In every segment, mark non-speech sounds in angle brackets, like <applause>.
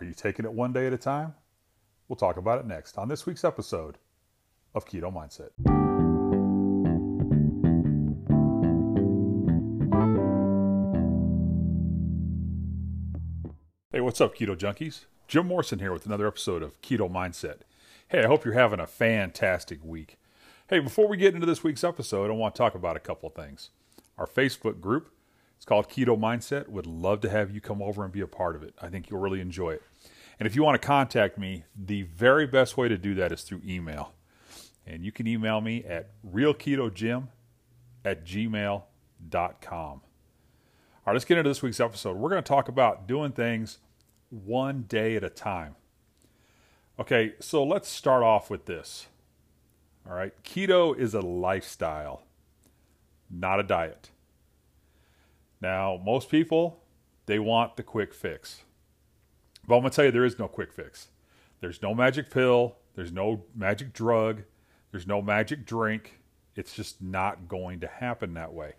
Are you taking it one day at a time? We'll talk about it next on this week's episode of Keto Mindset. Hey, what's up, Keto Junkies? Jim Morrison here with another episode of Keto Mindset. Hey, I hope you're having a fantastic week. Hey, before we get into this week's episode, I want to talk about a couple things. Our Facebook group, it's called Keto Mindset. Would love to have you come over and be a part of it. I think you'll really enjoy it. And if you want to contact me, the very best way to do that is through email. And you can email me at realketojim at gmail.com. All right, let's get into this week's episode. We're going to talk about doing things one day at a time. Okay, so let's start off with this. All right, keto is a lifestyle, not a diet. Now, most people, they want the quick fix. But I'm going to tell you, there is no quick fix. There's no magic pill. There's no magic drug. There's no magic drink. It's just not going to happen that way.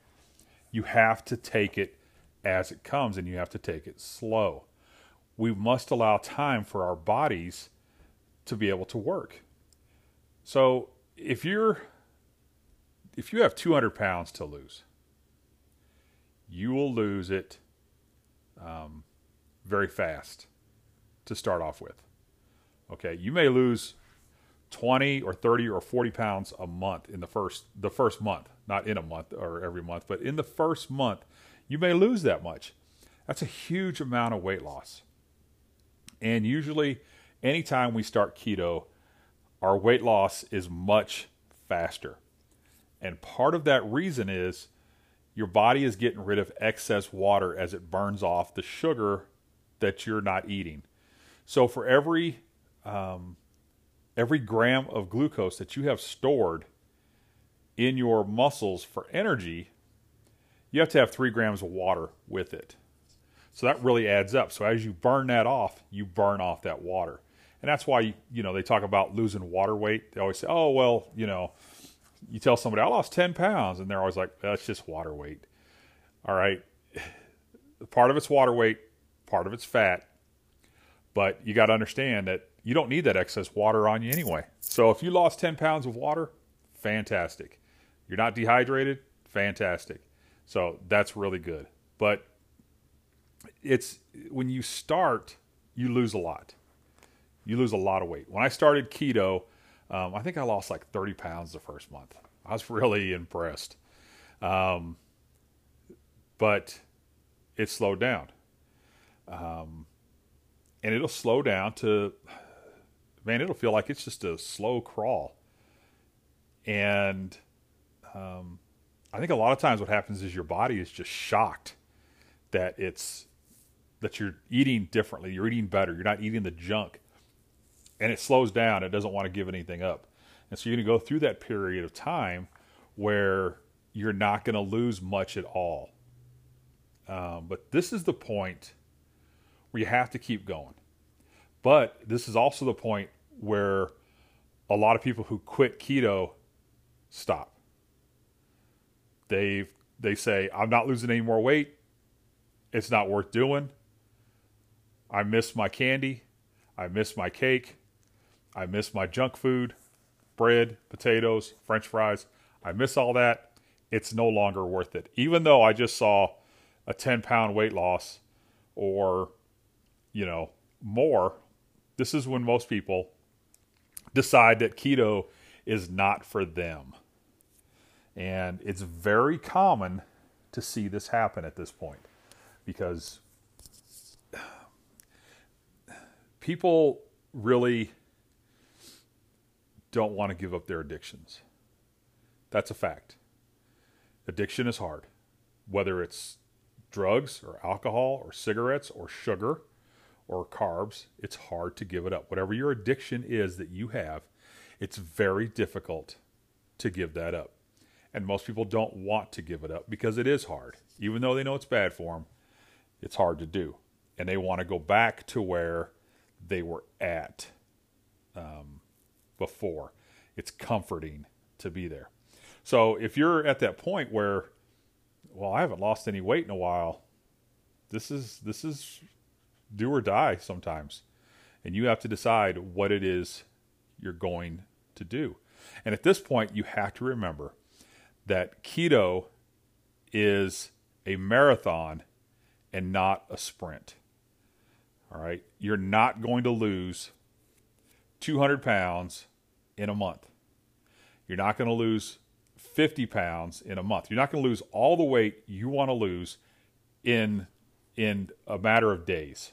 You have to take it as it comes and you have to take it slow. We must allow time for our bodies to be able to work. So if you're if you have 200 pounds to lose, you will lose it um, very fast to start off with. Okay, you may lose 20 or 30 or 40 pounds a month in the first the first month, not in a month or every month, but in the first month, you may lose that much. That's a huge amount of weight loss. And usually anytime we start keto, our weight loss is much faster. And part of that reason is your body is getting rid of excess water as it burns off the sugar that you're not eating. So for every um, every gram of glucose that you have stored in your muscles for energy, you have to have three grams of water with it. So that really adds up. So as you burn that off, you burn off that water. And that's why, you know, they talk about losing water weight. They always say, oh, well, you know, you tell somebody, I lost 10 pounds. And they're always like, that's just water weight. All right. Part of it's water weight, part of it's fat. But you got to understand that you don't need that excess water on you anyway. So if you lost 10 pounds of water, fantastic. You're not dehydrated, fantastic. So that's really good. But it's when you start, you lose a lot. You lose a lot of weight. When I started keto, um, I think I lost like 30 pounds the first month. I was <laughs> really impressed. Um, but it slowed down. Um, and it'll slow down to man it'll feel like it's just a slow crawl and um, i think a lot of times what happens is your body is just shocked that it's that you're eating differently you're eating better you're not eating the junk and it slows down it doesn't want to give anything up and so you're going to go through that period of time where you're not going to lose much at all um, but this is the point where you have to keep going. But this is also the point where a lot of people who quit keto stop. They they say, I'm not losing any more weight. It's not worth doing. I miss my candy. I miss my cake. I miss my junk food, bread, potatoes, french fries. I miss all that. It's no longer worth it. Even though I just saw a 10 pound weight loss or you know, more, this is when most people decide that keto is not for them. And it's very common to see this happen at this point because people really don't want to give up their addictions. That's a fact. Addiction is hard, whether it's drugs or alcohol or cigarettes or sugar or carbs, it's hard to give it up. Whatever your addiction is that you have, it's very difficult to give that up. And most people don't want to give it up because it is hard. Even though they know it's bad for them, it's hard to do. And they want to go back to where they were at um, before. It's comforting to be there. So if you're at that point where, well, I haven't lost any weight in a while, this is this is do or die sometimes. and you have to decide what it is you're going to do. And at this point, you have to remember that keto is a marathon and not a sprint. All right. You're not going to lose 200 pounds in a month. You're not going to lose 50 pounds in a month. You're not going to lose all the weight you want to lose in in a matter of days.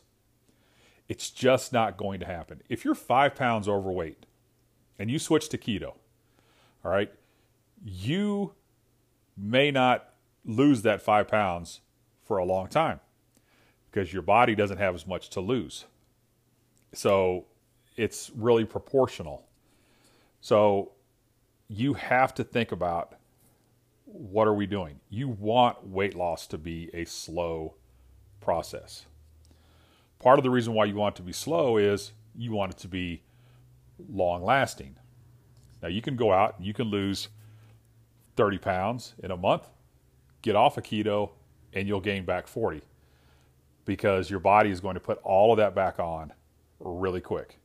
It's just not going to happen. If you're five pounds overweight and you switch to keto, all right, you may not lose that five pounds for a long time because your body doesn't have as much to lose. So it's really proportional. So you have to think about what are we doing? You want weight loss to be a slow process. Part of the reason why you want it to be slow is you want it to be long lasting. Now you can go out and you can lose 30 pounds in a month, get off a of keto, and you'll gain back 40 because your body is going to put all of that back on really quick.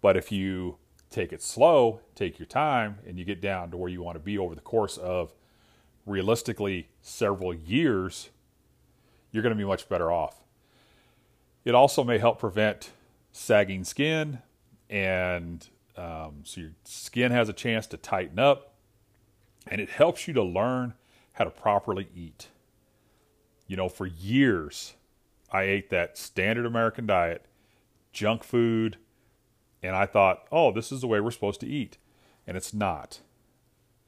But if you take it slow, take your time, and you get down to where you want to be over the course of realistically several years, you're going to be much better off. It also may help prevent sagging skin, and um, so your skin has a chance to tighten up, and it helps you to learn how to properly eat. You know, for years, I ate that standard American diet, junk food, and I thought, oh, this is the way we're supposed to eat. And it's not.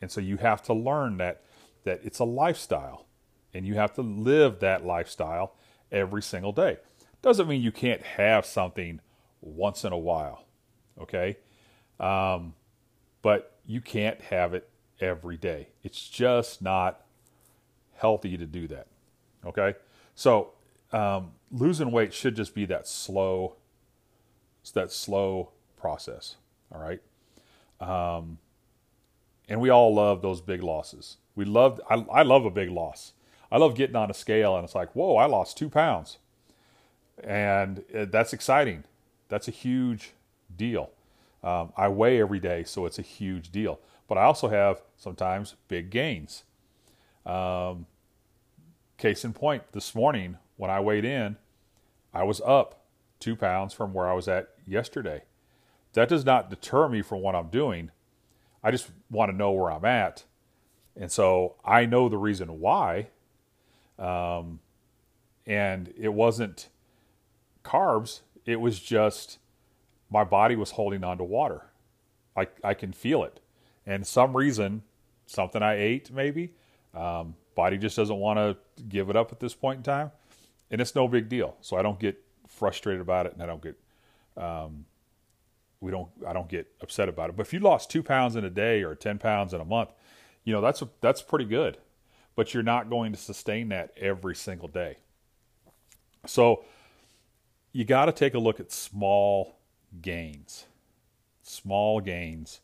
And so you have to learn that that it's a lifestyle and you have to live that lifestyle every single day. Doesn't mean you can't have something once in a while, okay? Um, but you can't have it every day. It's just not healthy to do that, okay? So um, losing weight should just be that slow, that slow process. All right. Um, and we all love those big losses. We love, I, I love a big loss. I love getting on a scale and it's like, whoa, I lost two pounds. And uh, that's exciting. That's a huge deal. Um, I weigh every day, so it's a huge deal. But I also have sometimes big gains. Um, case in point, this morning when I weighed in, I was up two pounds from where I was at yesterday. That does not deter me from what I'm doing. I just want to know where I'm at. And so I know the reason why. Um, and it wasn't carbs, it was just my body was holding on to water. I, I can feel it. And some reason, something I ate maybe, um, body just doesn't want to give it up at this point in time. And it's no big deal. So I don't get frustrated about it and I don't get um, we don't I don't get upset about it. But if you lost two pounds in a day or ten pounds in a month, you know that's a, that's pretty good. But you're not going to sustain that every single day. So you got to take a look at small gains. Small gains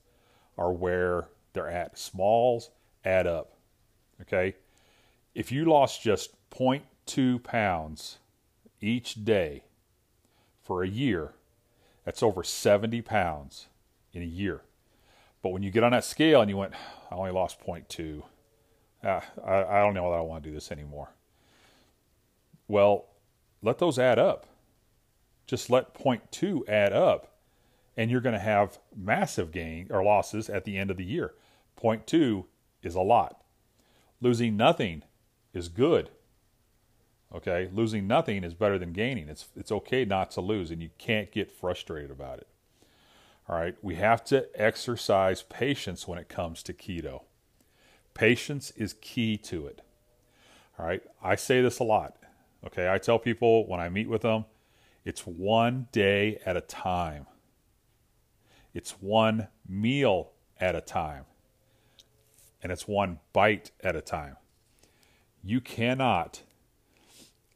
are where they're at. Smalls add up. Okay. If you lost just 0.2 pounds each day for a year, that's over 70 pounds in a year. But when you get on that scale and you went, I only lost 0.2, ah, I, I don't know that I want to do this anymore. Well, let those add up. Just let 0.2 add up, and you're going to have massive gain or losses at the end of the year. 0.2 is a lot. Losing nothing is good. Okay, losing nothing is better than gaining. It's it's okay not to lose, and you can't get frustrated about it. All right, we have to exercise patience when it comes to keto. Patience is key to it. All right, I say this a lot. Okay, I tell people when I meet with them, it's one day at a time. It's one meal at a time. And it's one bite at a time. You cannot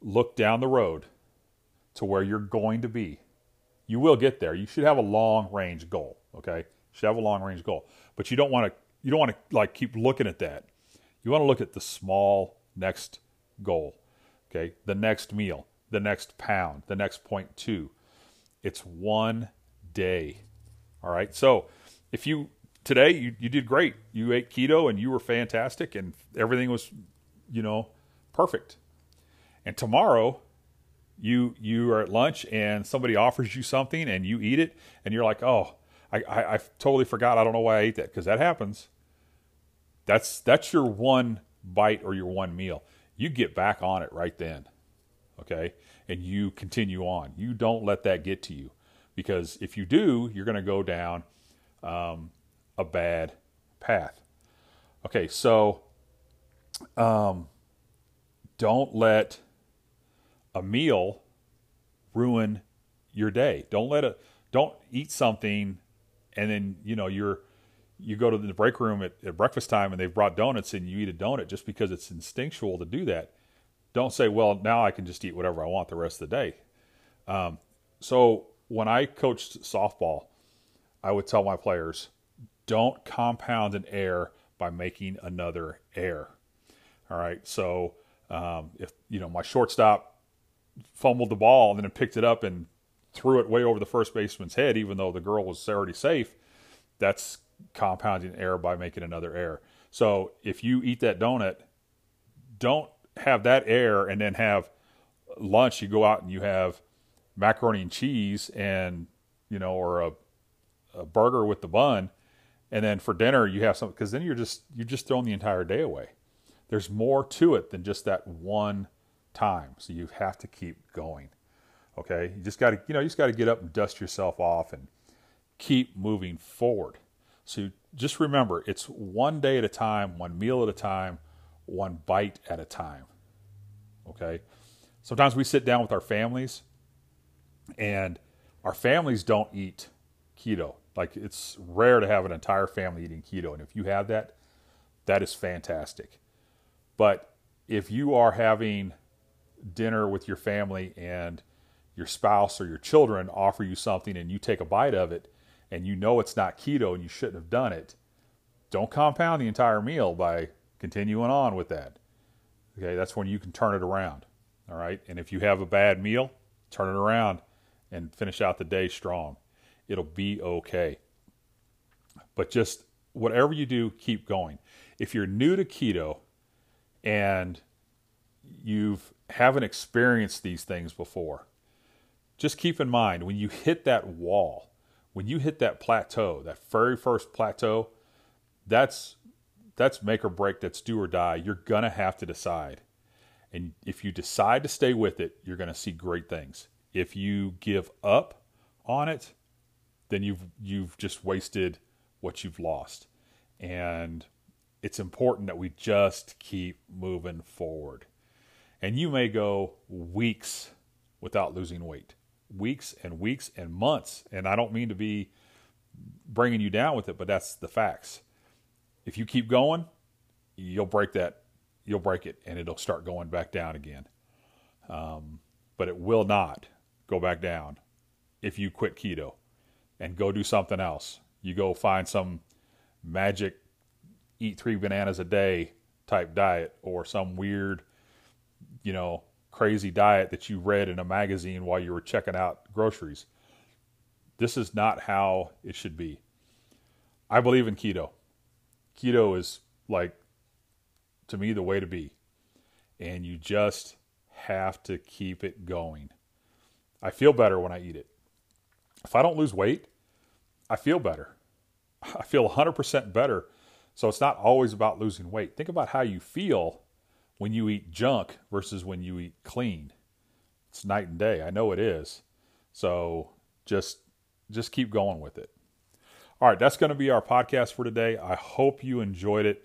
look down the road to where you're going to be. You will get there. You should have a long range goal. Okay, you should have a long range goal, but you don't want to. You don't want to like keep looking at that. You want to look at the small next goal. Okay, the next meal, the next pound, the next point two. It's one day. All right. So if you today you, you did great. You ate keto and you were fantastic and everything was, you know, perfect. And tomorrow you you are at lunch and somebody offers you something and you eat it and you're like, oh, I, I, I totally forgot. I don't know why I ate that because that happens. That's that's your one bite or your one meal. You get back on it right then, okay, and you continue on. You don't let that get to you because if you do, you're going to go down um, a bad path. Okay, so um, don't let a meal ruin your day. Don't let it. Don't eat something, and then you know you're you go to the break room at, at breakfast time and they've brought donuts and you eat a donut just because it's instinctual to do that. Don't say, well, now I can just eat whatever I want the rest of the day. Um, so when I coached softball, I would tell my players, don't compound an error by making another error. All right. So um, if you know my shortstop fumbled the ball and then it picked it up and threw it way over the first baseman's head, even though the girl was already safe, that's compounding error by making another error. So if you eat that donut, don't have that error and then have lunch. You go out and you have macaroni and cheese and you know, or a, a burger with the bun, and then for dinner you have something because then you're just you're just throwing the entire day away. There's more to it than just that one time, so you have to keep going. Okay, you just got to you know you just got to get up and dust yourself off and keep moving forward. So just remember, it's one day at a time, one meal at a time, one bite at a time. Okay? Sometimes we sit down with our families and our families don't eat keto. Like it's rare to have an entire family eating keto. And if you have that, that is fantastic. But if you are having dinner with your family and your spouse or your children offer you something and you take a bite of it and you know it's not keto and you shouldn't have done it, don't compound the entire meal by continuing on with that. Okay, that's when you can turn it around. All right, and if you have a bad meal, turn it around and finish out the day strong. It'll be okay. But just whatever you do, keep going. If you're new to keto and you've haven't experienced these things before, just keep in mind when you hit that wall, when you hit that plateau, that very first plateau, that's that's make or break, that's do or die. You're gonna have to decide. And if you decide to stay with it, you're gonna see great things. If you give up on it, then you've you've just wasted what you've lost. And it's important that we just keep moving forward. And you may go weeks without losing weight weeks and weeks and months. And I don't mean to be bringing you down with it, but that's the facts. If you keep going, you'll break that, you'll break it, and it'll start going back down again. Um, but it will not go back down if you quit keto and go do something else. You go find some magic eat three bananas a day type diet or some weird, you know, crazy diet that you read in a magazine while you were checking out groceries. This is not how it should be. I believe in keto. Keto is like, to me, the way to be. And you just have to keep it going. I feel better when I eat it. If I don't lose weight, I feel better. <laughs> I feel 100% better. So it's not always about losing weight. Think about how you feel when you eat junk versus when you eat clean. It's night and day. I know it is. So just just keep going with it. All right, that's going to be our podcast for today. I hope you enjoyed it.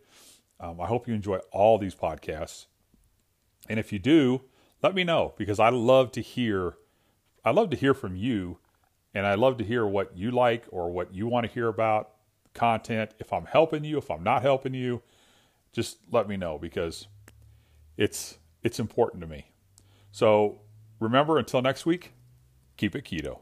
Um, I hope you enjoy all these podcasts. And if you do, let me know because I love to hear. I love to hear from you, and I love to hear what you like or what you want to hear about content. If I'm helping you, if I'm not helping you, just let me know because it's it's important to me. So remember, until next week, keep it keto.